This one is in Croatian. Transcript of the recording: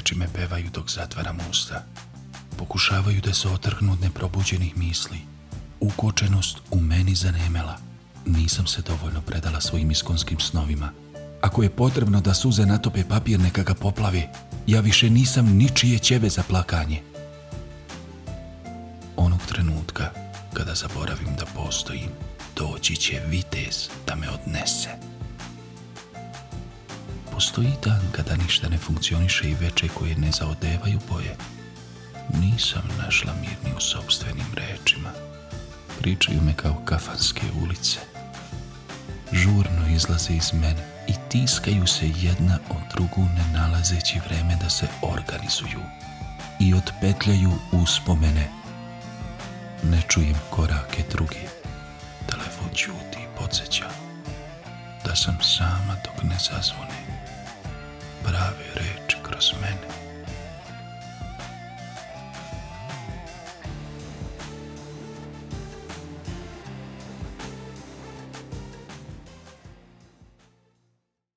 reči me pevaju dok zatvaram usta. Pokušavaju da se otrhnu od neprobuđenih misli. Ukočenost u meni zanemela. Nisam se dovoljno predala svojim iskonskim snovima. Ako je potrebno da suze natope papir, neka ga poplavi. Ja više nisam ničije ćebe za plakanje. Onog trenutka, kada zaboravim da postojim, doći će vitez da Postoji dan kada ništa ne funkcioniše i veče koje ne zaodevaju boje. Nisam našla mir ni u sobstvenim rečima. Pričaju me kao kafanske ulice. Žurno izlaze iz mene i tiskaju se jedna od drugu ne nalazeći vreme da se organizuju i otpetljaju uspomene. Ne čujem korake drugi. Telefon ćuti i podsjeća da sam sama dok ne zazvone prave reči kroz mene.